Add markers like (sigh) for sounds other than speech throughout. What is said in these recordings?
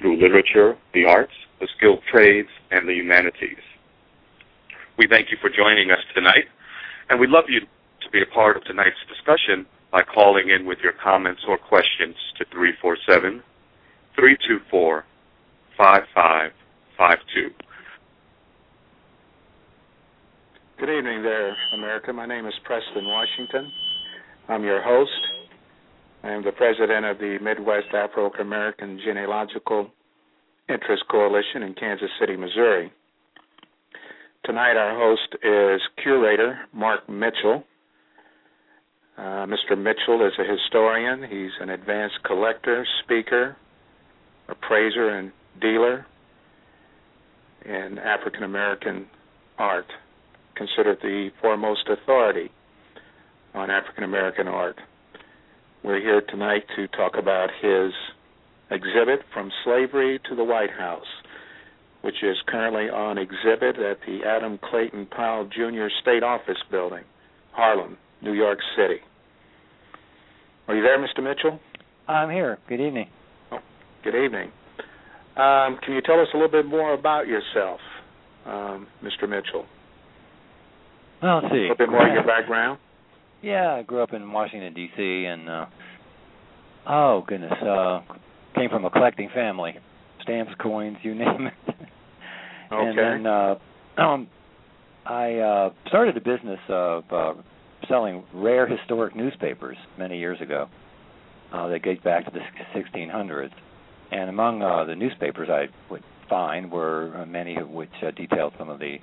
through literature, the arts, the skilled trades, and the humanities. We thank you for joining us tonight, and we'd love you to be a part of tonight's discussion by calling in with your comments or questions to 347 324 5552. Good evening there, America. My name is Preston Washington. I'm your host. I am the president of the Midwest Afro American Genealogical Interest Coalition in Kansas City, Missouri. Tonight, our host is curator Mark Mitchell. Uh, Mr. Mitchell is a historian. He's an advanced collector, speaker, appraiser, and dealer in African American art considered the foremost authority on African American art. We're here tonight to talk about his exhibit From Slavery to the White House, which is currently on exhibit at the Adam Clayton Powell Jr. State Office Building, Harlem, New York City. Are you there, Mr. Mitchell? I'm here. Good evening. Oh, good evening. Um, can you tell us a little bit more about yourself, um, Mr. Mitchell? Well, see. A little bit more of your (laughs) background. Yeah, I grew up in Washington D.C. and uh oh goodness, uh came from a collecting family, stamps, coins, you (laughs) name it. Okay. And then uh (clears throat) um I uh started a business of uh selling rare historic newspapers many years ago. Uh that goes back to the 1600s. And among uh the newspapers I would find were uh, many of which uh, detailed some of the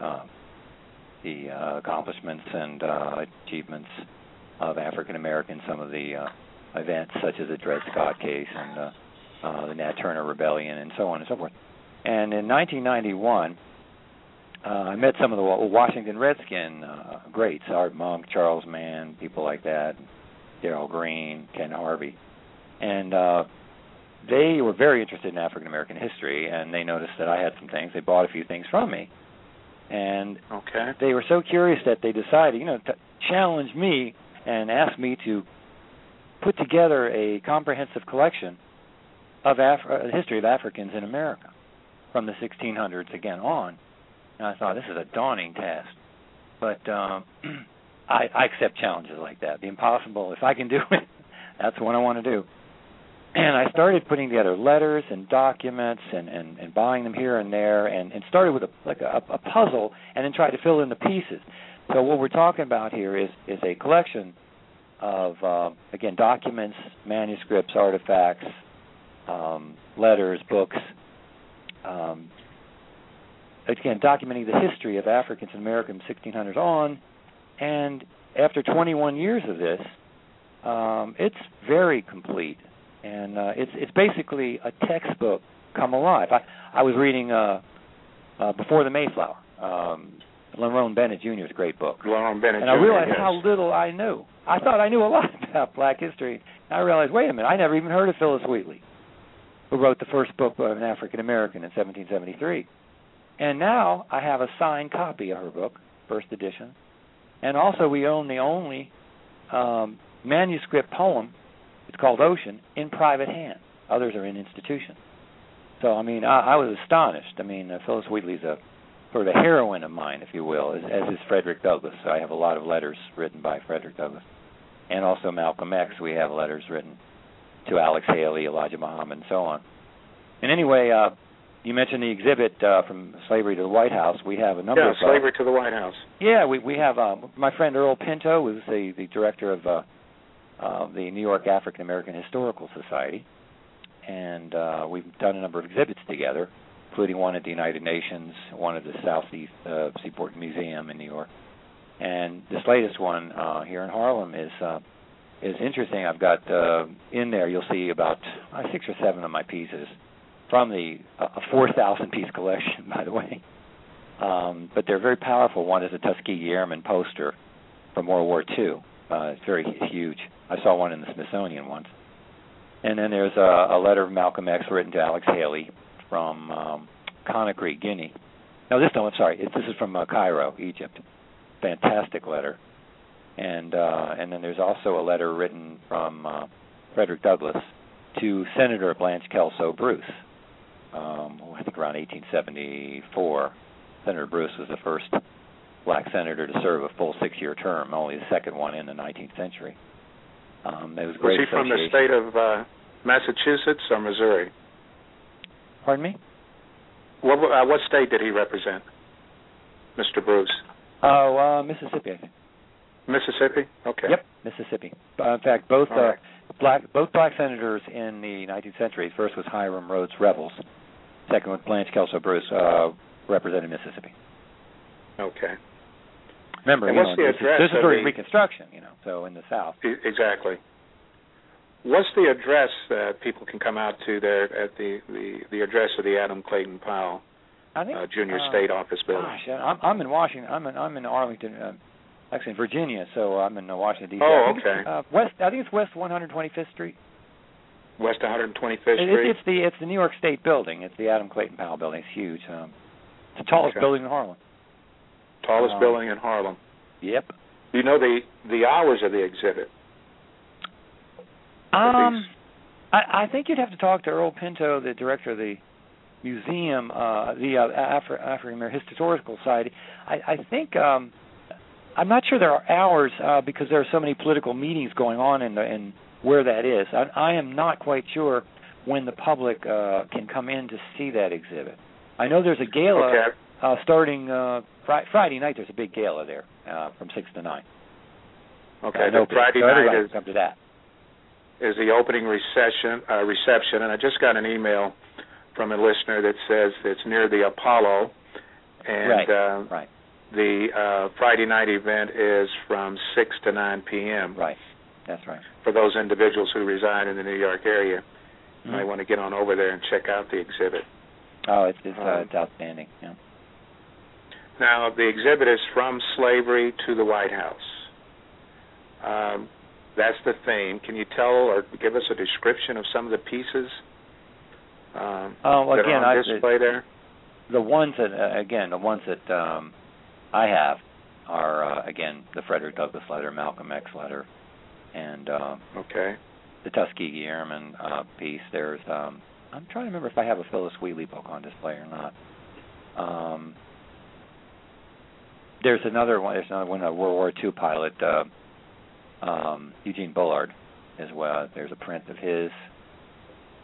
uh, the uh, accomplishments and uh, achievements of African Americans, some of the uh, events such as the Dred Scott case and uh, uh, the Nat Turner Rebellion, and so on and so forth. And in 1991, uh, I met some of the Washington Redskin uh, greats, Art Monk, Charles Mann, people like that, Darrell Green, Ken Harvey, and uh, they were very interested in African American history, and they noticed that I had some things. They bought a few things from me, and Okay. they were so curious that they decided, you know, to challenge me and ask me to put together a comprehensive collection of Af- uh, history of Africans in America from the 1600s again on. And I thought this is a daunting task, but um, (clears throat) I, I accept challenges like that. The impossible, if I can do (laughs) it, that's what I want to do. And I started putting together letters and documents and, and, and buying them here and there, and, and started with a like a, a puzzle, and then tried to fill in the pieces. So what we're talking about here is is a collection of uh, again documents, manuscripts, artifacts, um, letters, books. Um, again, documenting the history of Africans and Americans 1600s on, and after 21 years of this, um, it's very complete, and uh, it's it's basically a textbook come alive. I I was reading uh, uh, Before the Mayflower. Um, Lerone Bennett Jr.'s great book. Lerone Bennett And I Jr., realized yes. how little I knew. I thought I knew a lot (laughs) about black history. And I realized, wait a minute, I never even heard of Phyllis Wheatley, who wrote the first book of an African American in 1773. And now I have a signed copy of her book, first edition. And also, we own the only um, manuscript poem, it's called Ocean, in private hands. Others are in institutions. So, I mean, I, I was astonished. I mean, uh, Phyllis Wheatley's a sort of a heroine of mine, if you will, as, as is Frederick Douglass. So I have a lot of letters written by Frederick Douglass, and also Malcolm X. We have letters written to Alex Haley, Elijah Muhammad, and so on. And anyway, uh, you mentioned the exhibit uh, from slavery to the White House. We have a number yeah, of uh, slavery to the White House. yeah, we we have uh, my friend Earl Pinto, who's the the director of uh, uh, the New York African American Historical Society, and uh, we've done a number of exhibits together, including one at the United Nations, one at the Southeast uh, Seaport Museum in New York, and this latest one uh, here in Harlem is uh, is interesting. I've got uh, in there. You'll see about uh, six or seven of my pieces from the a 4,000 piece collection, (laughs) by the way. Um, but they're very powerful. One is a Tuskegee Airman poster from World War II. Uh, it's very huge. I saw one in the Smithsonian once. And then there's a, a letter of Malcolm X written to Alex Haley from um, Conakry, Guinea. No, this time I'm sorry. It, this is from uh, Cairo, Egypt. Fantastic letter. And uh, and then there's also a letter written from uh, Frederick Douglass to Senator Blanche Kelso Bruce. Um, I think around 1874. Senator Bruce was the first black senator to serve a full six-year term, only the second one in the 19th century. Um, it was great. Was he from the state of uh, Massachusetts or Missouri? Pardon me. What uh, what state did he represent, Mr. Bruce? Oh, uh, Mississippi, I think. Mississippi. Okay. Yep, Mississippi. Uh, in fact, both uh, right. black both black senators in the 19th century. First was Hiram Rhodes Revels. Second was Blanche Kelso Bruce, uh, represented Mississippi. Okay. Remember, and you what's know, the this, address is, this is during the... Reconstruction, you know, so in the South. Exactly. What's the address that people can come out to there at the the, the address of the Adam Clayton Powell I think, uh, Junior uh, State Office building? Gosh, I'm, I'm in Washington. I'm in I'm in Arlington, uh, actually in Virginia. So I'm in uh, Washington D.C. Oh, I okay. It's, uh, west. I think it's West 125th Street. West 125th It, Street. it's the it's the New York State building. It's the Adam Clayton Powell building. It's huge. Um, it's the tallest Okay. building in Harlem. Tallest um, building in Harlem. Yep. Do you know the the hours of the exhibit? Um, I, I think you'd have to talk to Earl Pinto, the director of the museum, uh, the uh, Afri- African American Historical Society. I, I think um, I'm not sure there are hours uh, because there are so many political meetings going on in the, in where that is. I, I am not quite sure when the public uh, can come in to see that exhibit. I know there's a gala Okay. uh, starting uh, fri- Friday night. There's a big gala there uh, from six to nine. Okay. Know The Friday so night is come to that. is the opening reception uh, reception, and I just got an email from a listener that says it's near the Apollo, and Right. uh, Right. the uh, Friday night event is from six to nine p.m. Right. That's right. For those individuals who reside in the New York area, you Mhm. might want to get on over there and check out the exhibit. Oh, it's it's, uh, Um, it's outstanding. Yeah. Now, the exhibit is from slavery to the White House. Um, that's the theme. Can you tell or give us a description of some of the pieces um, Oh, well, that are on I- display there? the ones that uh, again the ones that um I have are uh, again the Frederick Douglass letter, Malcolm X letter, and uh, Okay. the Tuskegee Airman uh, piece. There's um I'm trying to remember if I have a Phyllis Wheatley book on display or not. Um, there's another one. There's another one. A World War II pilot, uh, um, Eugene Bullard, as well. There's a print of his,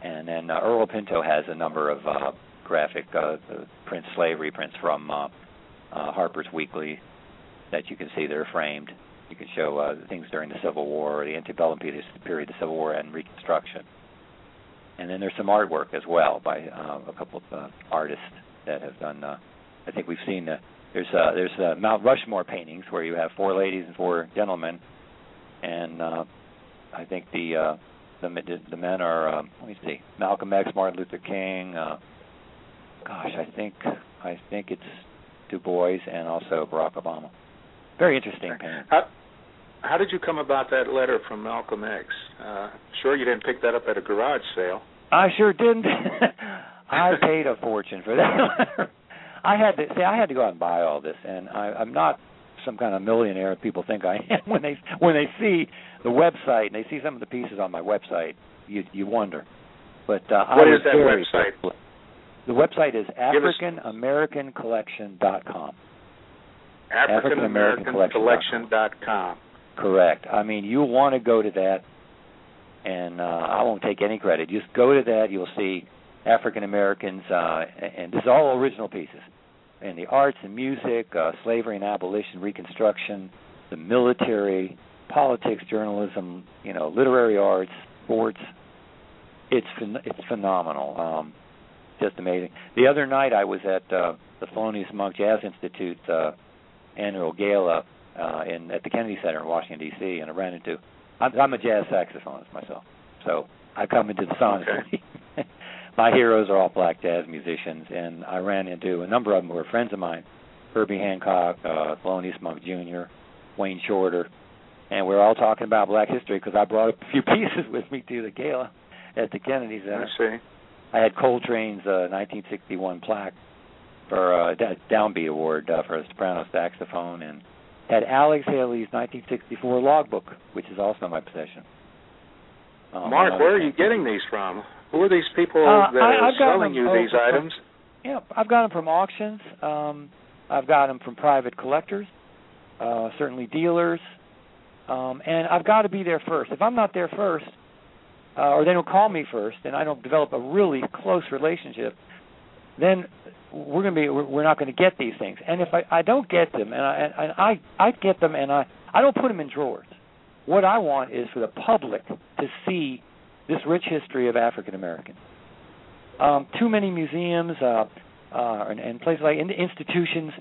and then uh, Earl Pinto has a number of uh, graphic uh, the prints, slavery prints from uh, uh, Harper's Weekly that you can see that are framed. You can show uh, things during the Civil War, the antebellum period, period the Civil War, and Reconstruction. And then there's some artwork as well by uh, a couple of uh, artists that have done. Uh, I think we've seen uh, there's uh, there's uh, Mount Rushmore paintings where you have four ladies and four gentlemen, and uh, I think the uh, the the men are um, let me see Malcolm X, Martin Luther King. Uh, gosh, I think I think it's Du Bois and also Barack Obama. Very interesting painting. How, how did you come about that letter from Malcolm X? Uh, sure, you didn't pick that up at a garage sale. I sure didn't. (laughs) I paid a fortune for that. (laughs) I had to say I had to go out and buy all this, and I, I'm not some kind of millionaire. People think I am (laughs) when they when they see the website and they see some of the pieces on my website. You you wonder, but uh, I What was is that website? The website is AfricanAmericanCollection.com. African American Collection dot com. Correct. I mean, you want to go to that, and uh, I won't take any credit. Just go to that. You'll see African Americans, uh, and this is all original pieces, in the arts and music, uh, slavery and abolition, Reconstruction, the military, politics, journalism, you know, literary arts, sports. It's phen- it's phenomenal. Um, just amazing. The other night I was at uh, the Thelonious Monk Jazz Institute uh, annual gala uh, in at the Kennedy Center in Washington D.C. and I ran into. I'm, I'm a jazz saxophonist myself, so I come into the sonic. My heroes are all black jazz musicians, and I ran into a number of them who were friends of mine: Herbie Hancock, uh, Thelonious Monk Jr., Wayne Shorter, and we are all talking about Black history because I brought a few (laughs) pieces with me to the gala at the Kennedy Center. I see. I had Coltrane's uh, 1961 plaque for uh, Downbeat Award uh, for a soprano saxophone, and had Alex Haley's 1964 logbook, which is also in my possession. Um, Mark, where are you getting these from? Who are these people uh, that I, are selling you these from, items? Yeah, I've got them from auctions. Um, I've got them from private collectors, uh, certainly dealers, um, and I've got to be there first. If I'm not there first, uh, or they don't call me first, and I don't develop a really close relationship, then we're going to be we're not going to get these things. And if I, I don't get them, and I and I I get them, and I I don't put them in drawers. What I want is for the public to see this rich history of African Americans. Um, too many museums uh, uh, and, and places like in, institutions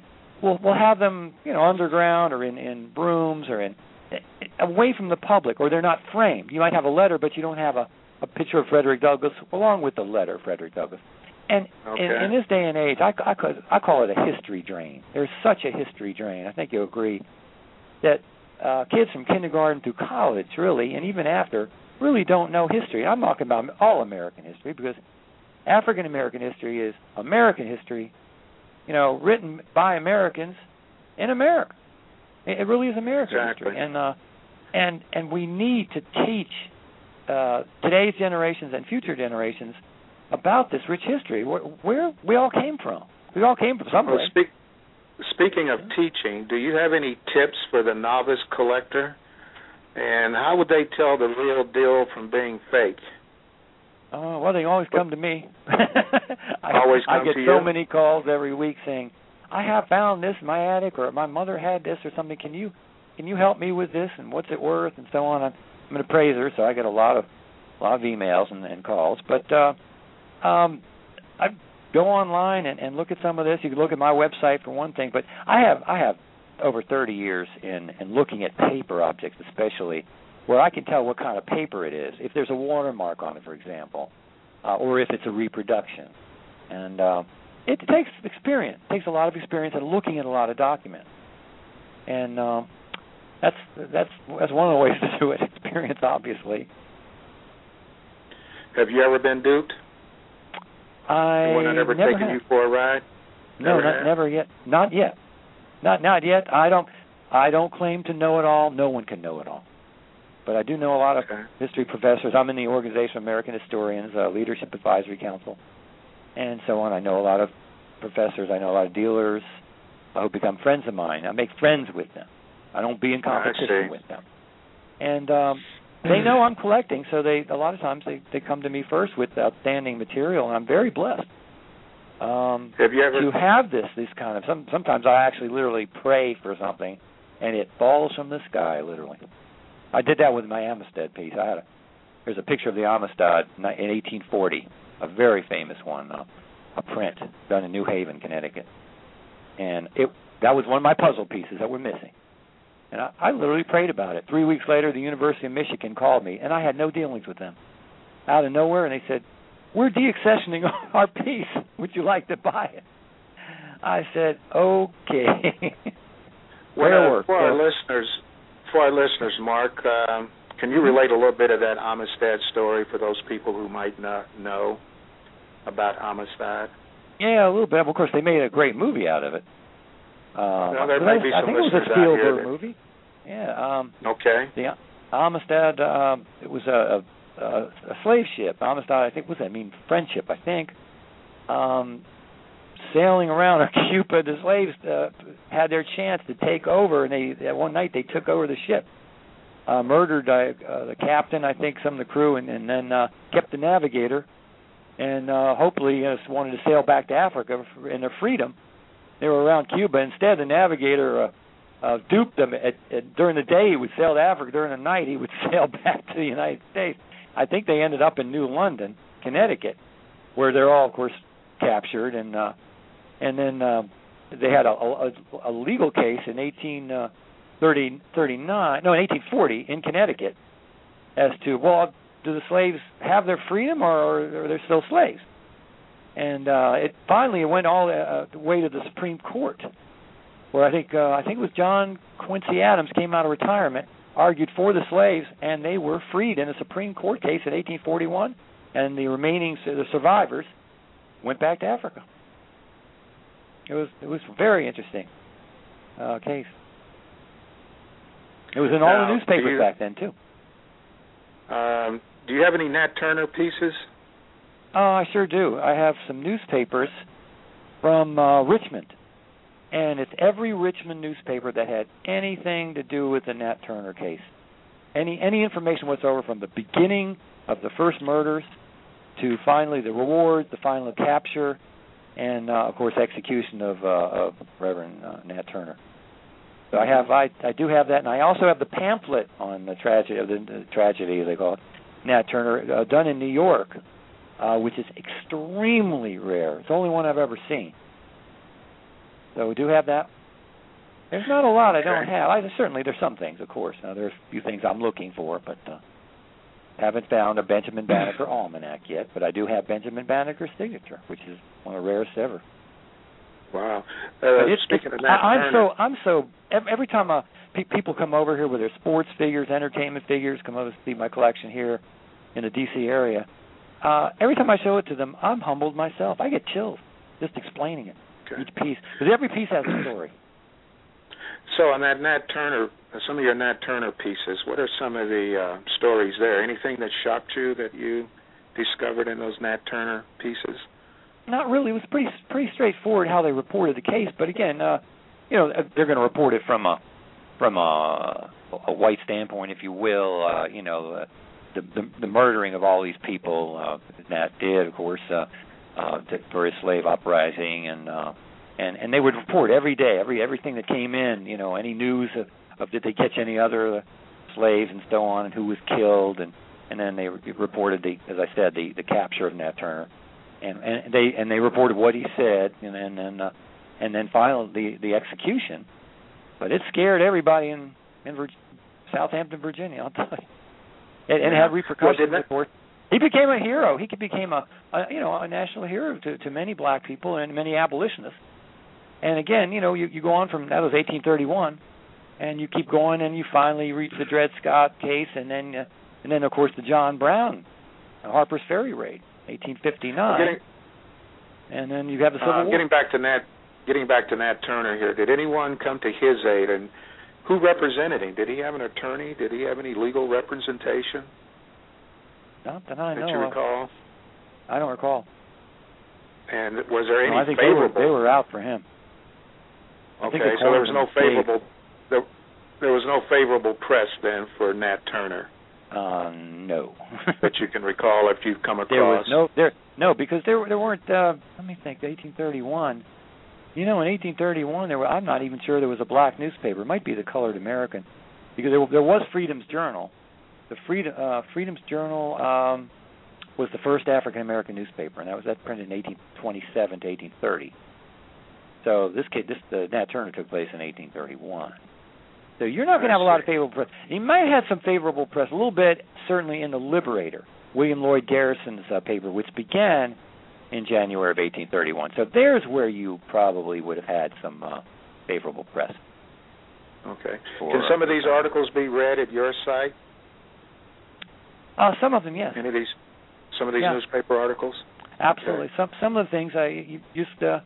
will will have them, you know, underground or in in rooms or in away from the public, or they're not framed. You might have a letter, but you don't have a a picture of Frederick Douglass along with the letter of Frederick Douglass. And okay. in, in this day and age, I, I, I call it a history drain. There's such a history drain. I think you'll agree that uh, kids from kindergarten through college, really, and even after, really don't know history. I'm talking about all American history because African American history is American history, you know, written by Americans in America. It, it really is American exactly. history, and uh, and and we need to teach uh, today's generations and future generations about this rich history. Where, where we all came from. We all came from somewhere. Well, speak, speaking of teaching, do you have any tips for the novice collector? And how would they tell the real deal from being fake? Uh, well, they always come to me. (laughs) I, always come I get to so you? many calls every week saying, "I have found this in my attic, or my mother had this, or something. Can you, can you help me with this? And what's it worth, and so on." I'm, I'm an appraiser, so I get a lot of, a lot of emails and, and calls. But uh, um, I go online and, and look at some of this. You can look at my website for one thing, but I have I have over 30 years in in looking at paper objects, especially where I can tell what kind of paper it is. If there's a watermark on it, for example, uh, or if it's a reproduction, and uh, it takes experience. It takes a lot of experience and looking at a lot of documents, and uh, that's that's that's one of the ways to do it. (laughs) Experience, obviously. Have you ever been duped? I Anyone had ever never taken have. you for a ride? No, Never not, never yet. Not yet. Not not yet. I don't. I don't claim to know it all. No one can know it all. But I do know a lot of Okay. history professors. I'm in the Organization of American Historians, uh, Leadership Advisory Council, and so on. I know a lot of professors. I know a lot of dealers uh, who become friends of mine. I make friends with them. I don't be in competition with them. And um, they know I'm collecting, so they a lot of times they they come to me first with outstanding material, and I'm very blessed. Um, Have you ever? to have this this kind of some sometimes I actually literally pray for something and it falls from the sky literally. I did that with my Amistad piece. I had a there's a picture of the Amistad in 1840, a very famous one, uh, a print done in New Haven, Connecticut. And it that was one of my puzzle pieces that were missing. And I, I literally prayed about it. 3 weeks later the University of Michigan called me and I had no dealings with them. Out of nowhere and they said, "We're deaccessioning (laughs) our piece. Would you like to buy it?" I said, "Okay." (laughs) Well, for our listeners, for our listeners, Mark, um, can you relate a little bit of that Amistad story for those people who might not know about Amistad? Yeah, a little bit. Of course, they made a great movie out of it. Um, Well, there I may be I think it was a Spielberg movie. Yeah. Um, Okay. the Amistad. Um, it was a, a, a slave ship. Amistad, I think, what does that? Mean, friendship. I think. Um, sailing around (laughs) Cuba, the slaves uh, had their chance to take over, and they one night they took over the ship. Uh, murdered uh, uh, the captain, I think, some of the crew, and, and then uh, kept the navigator, and uh, hopefully uh, wanted to sail back to Africa in their freedom. They were around Cuba. Instead, the navigator uh, uh, duped them. At, at, during the day, he would sail to Africa. During the night, he would (laughs) sail back to the United States. I think they ended up in New London, Connecticut, where they're all, of course, captured, and uh, and then uh, they had a, a, a legal case in 1839, no, in 1840 in Connecticut, as to well, do the slaves have their freedom or, are they still slaves? and uh, it finally went all uh, the way to the Supreme Court, where I think uh, I think it was John Quincy Adams came out of retirement, argued for the slaves, and they were freed in a Supreme Court case in 1841, and the remaining the survivors went back to Africa. It was it was very interesting uh, case. It was in all Now, the newspapers you- back then too. Um, do you have any Nat Turner pieces? Oh, I sure do. I have some newspapers from uh, Richmond, and it's every Richmond newspaper that had anything to do with the Nat Turner case. Any any information whatsoever from the beginning of the first murders to finally the reward, the final capture, and uh, of course execution of, uh, of Reverend uh, Nat Turner. So I have I I do have that, and I also have the pamphlet on the tragedy of the, the tragedy they call it, Nat Turner, uh, done in New York, uh, which is extremely rare. It's the only one I've ever seen. So we do have that. There's not a lot I don't have. I certainly there's some things, of course. Now there's a few things I'm looking for, but uh, haven't found a Benjamin Banneker (laughs) almanac yet. But I do have Benjamin Banneker's signature, which is one of the rarest ever. Wow. Uh, it's- speaking of Nat I, I'm so I'm so every time uh, pe- people come over here with their sports figures, entertainment figures, come over to see my collection here in the D.C. area. Uh, every time I show it to them, I'm humbled myself. I get chills just explaining it okay. each piece because every piece has a story. (clears throat) so on that Nat Turner, uh, some of your Nat Turner pieces, what are some of the uh, stories there? Anything that shocked you that you discovered in those Nat Turner pieces? Not really. It was pretty pretty straightforward how they reported the case. But again, uh, you know, they're going to report it from a from a, a white standpoint, if you will. Uh, you know, uh, the, the the murdering of all these people uh, Nat did, of course, uh, uh, for his slave uprising, and uh, and and they would report every day, every everything that came in. You know, any news of, of did they catch any other slaves and so on, and who was killed, and and then they reported the, as I said, the the capture of Nat Turner and and they and they reported what he said, and then and uh, and then finally the the execution. But it scared everybody in in Vir- Southampton, Virginia. I'll tell you, and, and it had repercussions. Well, of course, he became a hero. He became a, a you know a national hero to to many black people and many abolitionists. And again, you know, you you go on from that was 1831, and you keep going, and you finally reach the Dred Scott case, and then uh, and then of course the John Brown, uh, Harper's Ferry raid, 1859 Getting, and then you have the Civil uh, War. getting back to Nat, getting back to Nat Turner here. Did anyone come to his aid, and who represented him? Did he have an attorney? Did he have any legal representation Not that I that know you of. recall? I don't recall. And was there any No, I think they were they were out for him. I think okay, the so there was no favorable. There, there was no favorable press then for Nat Turner Uh, no. (laughs) that you can recall if you've come across. there was no there no because there there weren't. Uh, let me think. 1831. You know, in 1831, there were. I'm not even sure there was a black newspaper. It might be the Colored American, because there there was Freedom's Journal. The Freedom uh, Freedom's Journal um, was the first African American newspaper, and that was that printed in 1827 to 1830. So this kid, this the Nat Turner took place in 1831. So you're not going to have a lot of favorable press. You might have some favorable press, a little bit, certainly in the Liberator, William Lloyd Garrison's uh, paper, which began in January of 1831. So there's where you probably would have had some uh, favorable press. Okay. For, Can some of these articles be read at your site? Uh, some of them, yes, Any of these, some of these Yeah. newspaper articles? absolutely. Some some of the things I used to, uh,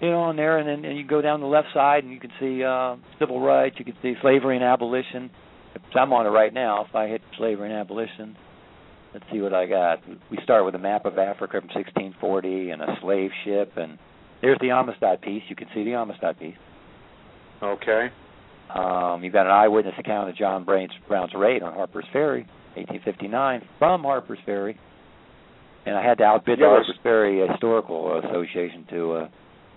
you know on there, and then and you go down the left side, and you can see uh, civil rights. You can see slavery and abolition. I'm on it right now. If I hit slavery and abolition, let's see what I got. We start with a map of Africa from 1640 and a slave ship, and there's the Amistad piece. You can see the Amistad piece. Okay. Um, you've got an eyewitness account of John Brown's raid on Harper's Ferry, 1859, from Harper's Ferry. And I had to outbid the. Harper's Ferry Historical Association to uh,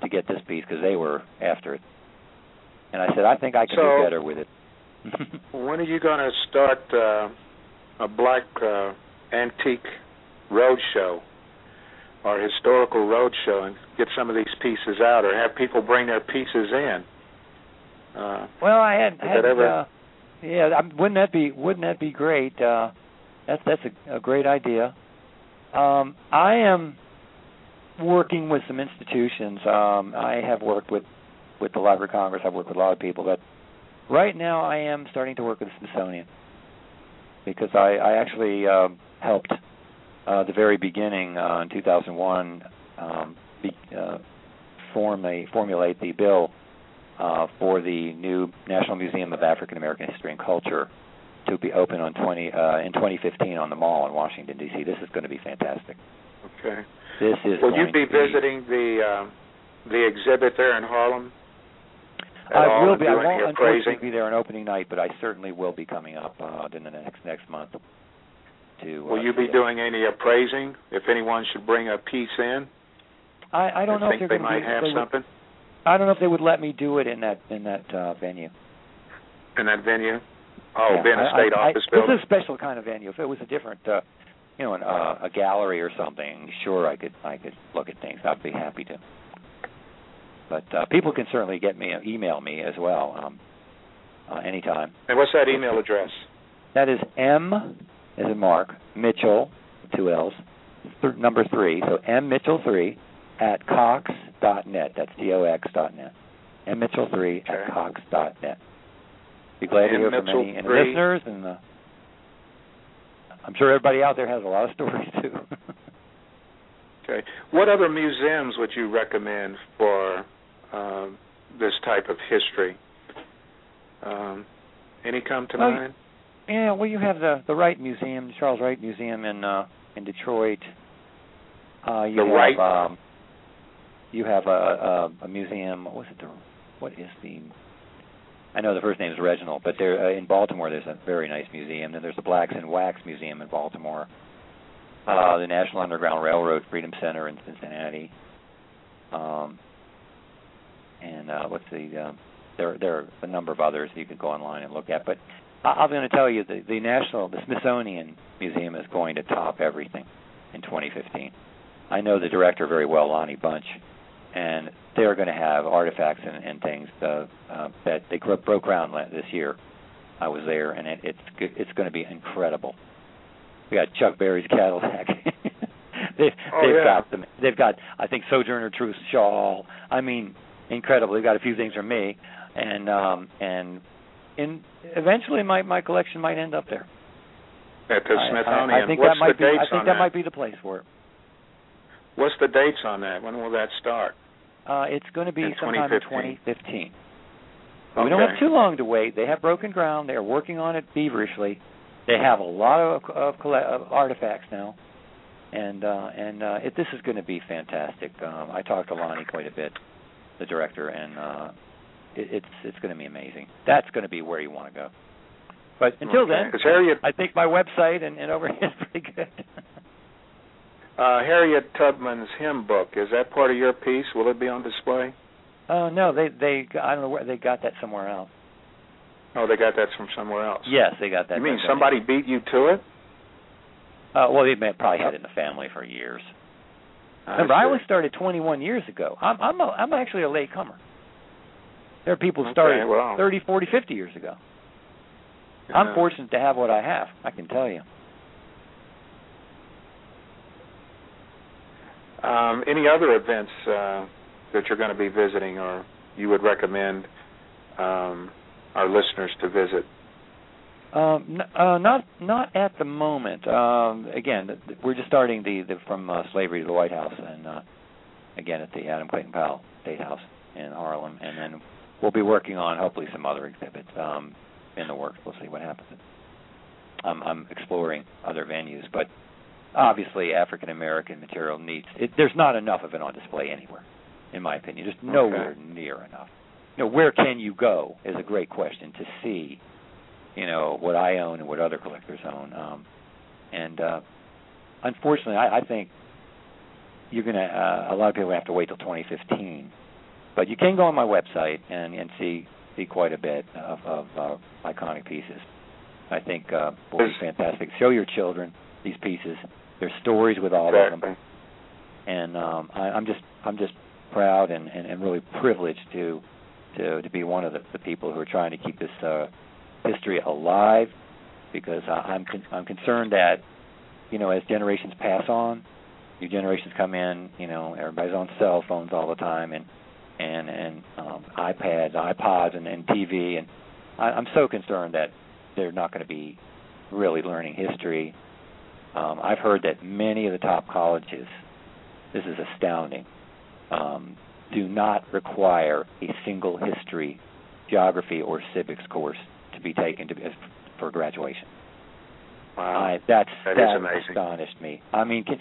to get this piece because they were after it. And I said, I think I can So- do better with it. (laughs) When are you going to start uh, a black uh, antique road show or historical road show and get some of these pieces out, or have people bring their pieces in? Uh, well, I had, had ever- uh, yeah, wouldn't that be wouldn't that be great? Uh, that's that's a, a great idea. Um, I am working with some institutions. Um, I have worked with with the Library of Congress. I've worked with a lot of people, but right now I am starting to work with the Smithsonian because I, I actually uh, helped uh, the very beginning uh, in 2001 um, be, uh, form a, formulate the bill uh, for the new National Museum of African American History and Culture to be open on 20 uh, in 2015 on the Mall in Washington D.C. This is going to be fantastic. Okay. This is. Will you be be, visiting the uh, the exhibit there in Harlem? I will be. I won't unfortunately be there on opening night, but I certainly will be coming up uh, in the next next month. To will uh, you be doing any appraising if anyone should bring a piece in? I, I don't I know think if they're they might be, have they something. Would, I don't know if they would let me do it in that in that uh, venue. In that venue? Oh, yeah, being a state I, office I, building. This is a special kind of venue. If it was a different, uh, you know, an, uh, a gallery or something, sure, I could I could look at things. I'd be happy to. But uh, people can certainly get me, email me as well, um, uh, anytime. And what's that email address? That is M, as in Mark Mitchell, two L's, th- number three. So M Mitchell three at cox dot net. That's D O X dot net. M Mitchell three okay. at cox dot net. Be glad to M. hear from Mitchell any, any 3. listeners, and uh, I'm sure everybody out there has a lot of (laughs) stories too. okay. What other museums would you recommend for um, this type of history? Um, any come to Well, mind? Yeah, well, you have the the Wright Museum, the Charles Wright Museum in uh, in Detroit. Uh, you The have, Wright? Um, you have a, a a museum. What was it? The, what is the? I know the first name is Reginald, but there uh, in Baltimore there's a very nice museum. Then there's the Blacks in Wax Museum in Baltimore. Uh, the National Underground Railroad Freedom Center in Cincinnati. Um, and uh, what's the? Uh, there there are a number of others you could go online and look at, but I'm going to tell you the the national the Smithsonian Museum is going to top everything in 2015. I know the director very well, Lonnie Bunch, and they're going to have artifacts and, and things uh, uh, that they gro- broke ground this year. I was there, and it, it's it's going to be incredible. We got Chuck Berry's Cadillac. (laughs) they, Oh, they've yeah. got them. They've got I think Sojourner Truth's shawl. I mean, incredible. They've got a few things from me, and um and in eventually my my collection might end up there. At the I- I- Smithsonian. I, think What's that might the be. I think that, that? might be the place for it. What's the dates on that? When will that start? Uh, it's going to be In sometime in 2015. 2015. We don't have too long to wait. They have broken ground. They are working on it feverishly. They have a lot of, of, of artifacts now, and uh, and uh, it, this is going to be fantastic. Um, I talked to Lonnie quite a bit, the director, and uh, it, it's it's going to be amazing. That's going to be where you want to go. But until Okay. then, I think my website and, and overhead is pretty good. (laughs) uh, Harriet Tubman's hymn book, is that part of your piece? Will it be on display? Oh no, they they I don't know where they got that somewhere else. Oh, they got that from somewhere else. Yes, they got that. You mean somebody beat you to it? Uh, well, they may have probably had it in the family for years. I Remember, I see. only started 21 years ago. I'm I'm a, I'm actually a late comer. There are people who Okay, started well. 30, 40, 50 years ago. I'm fortunate to have what I have. I can tell you. Um, any other events uh, that you're going to be visiting, or you would recommend um, our listeners to visit? Um, uh, not not at the moment. Um, again, we're just starting the, the from uh, slavery to the White House, and uh, again at the Adam Clayton Powell State House in Harlem, and then we'll be working on hopefully some other exhibits um, in the works. We'll see what happens. I'm, I'm exploring other venues, but obviously African American material needs. It, there's not enough of it on display anywhere, in my opinion. Just nowhere near enough. You know, where can you go is a great question to see you know what I own and what other collectors own. Um, and uh, unfortunately, I, I think you're gonna. Uh, a lot of people have to wait till 2015, but you can go on my website and and see see quite a bit of, of uh, iconic pieces. I think uh, will be fantastic. Show your children these pieces. There's stories with all of them and um, I, I'm just I'm just proud and, and, and really privileged to to to be one of the, the people who are trying to keep this uh, history alive because I, I'm con- I'm concerned that you know as generations pass on new generations come in, you know, everybody's on cell phones all the time and and and um, iPads, iPods, and, and TV, and I, I'm so concerned that they're not going to be really learning history. Um, I've heard that many of the top colleges, this is astounding, um, do not require a single history, geography, or civics course to be taken to, for graduation. Wow, I, that's that, that amazing. astonished me. I mean, can,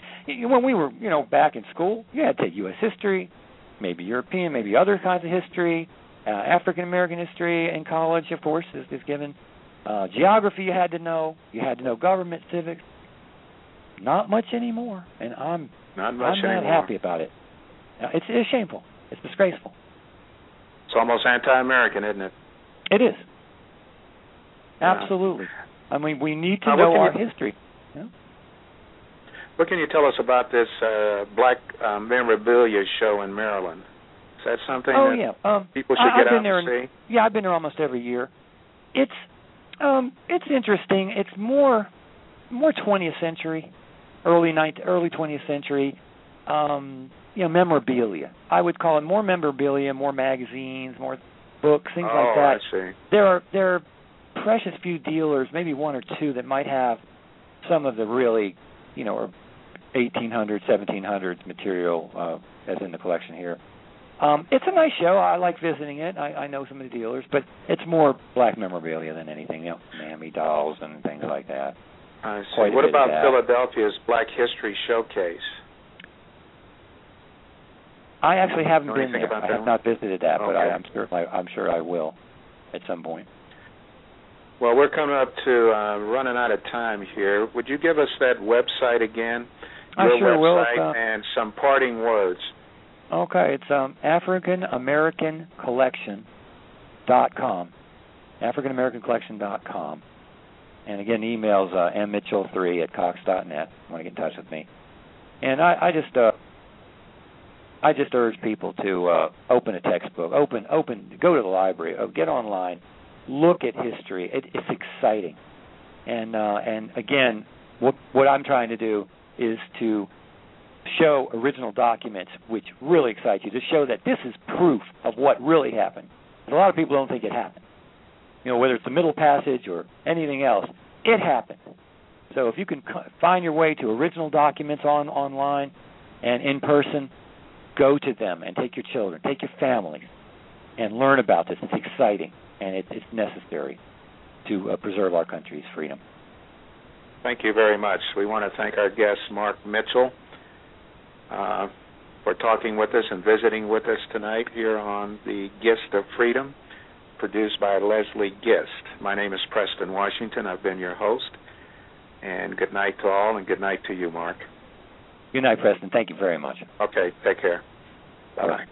when we were, you know, back in school, you had to take U.S. history, maybe European, maybe other kinds of history, uh, African American history in college, of course, is, is given. Uh, geography you had to know. You had to know government, civics. Not much anymore, and I'm not much I'm anymore. not happy about it. It's, it's shameful. It's disgraceful. It's almost anti-American, isn't it? It is. Yeah. Absolutely. I mean, we need to what know our you- history. What can you tell us about this uh, Black uh, Memorabilia show in Maryland? Is that something Oh that yeah. Um, people should I, get I've been out there and and- see? Yeah, I've been there almost every year. It's um it's interesting. It's more more 20th century, early 19th, early 20th century um you know memorabilia. I would call it more memorabilia, more magazines, more books, things oh, like that. I see. There are there are precious few dealers, maybe one or two that might have some of the really, you know, or 1800s, 1700s material uh as in the collection here. Um, it's a nice show. I like visiting it. I, I know some of the dealers, but it's more black memorabilia than anything. You know, Mammy dolls and things like that. I see. Quite a what about. Philadelphia's Black History Showcase? I actually haven't been there. about I have one? not visited that, but I, I'm sure I, I'm sure I will at some point. Well, we're coming up to uh, running out of time here. Would you give us that website again? I Your sure will. Website uh, and some parting words. Okay, it's um African American Collection dot com. African American Collection dot com. And again, email's uh, mmitchell3 at cox dot net. Want to get in touch with me? And I, I just uh, I just urge people to uh, open a textbook, open open, go to the library, uh, get online, look at history. It, it's exciting, and uh, and again, what what I'm trying to do is to show original documents which really excite you to show that this is proof of what really happened. A lot of people don't think it happened. You know, whether it's the Middle Passage or anything else, it happened. So if you can find your way to original documents on online and in person, go to them and take your children, take your families, and learn about this. It's exciting and it, it's necessary to uh, preserve our country's freedom. Thank you very much. We want to thank our guest, Mark Mitchell, uh, for talking with us and visiting with us tonight here on the Gist of Freedom, produced by Leslie Gist. My name is Preston Washington. I've been your host. And good night to all, and good night to you, Mark. Good night, Preston. Thank you very much. Okay, take care. Bye-bye.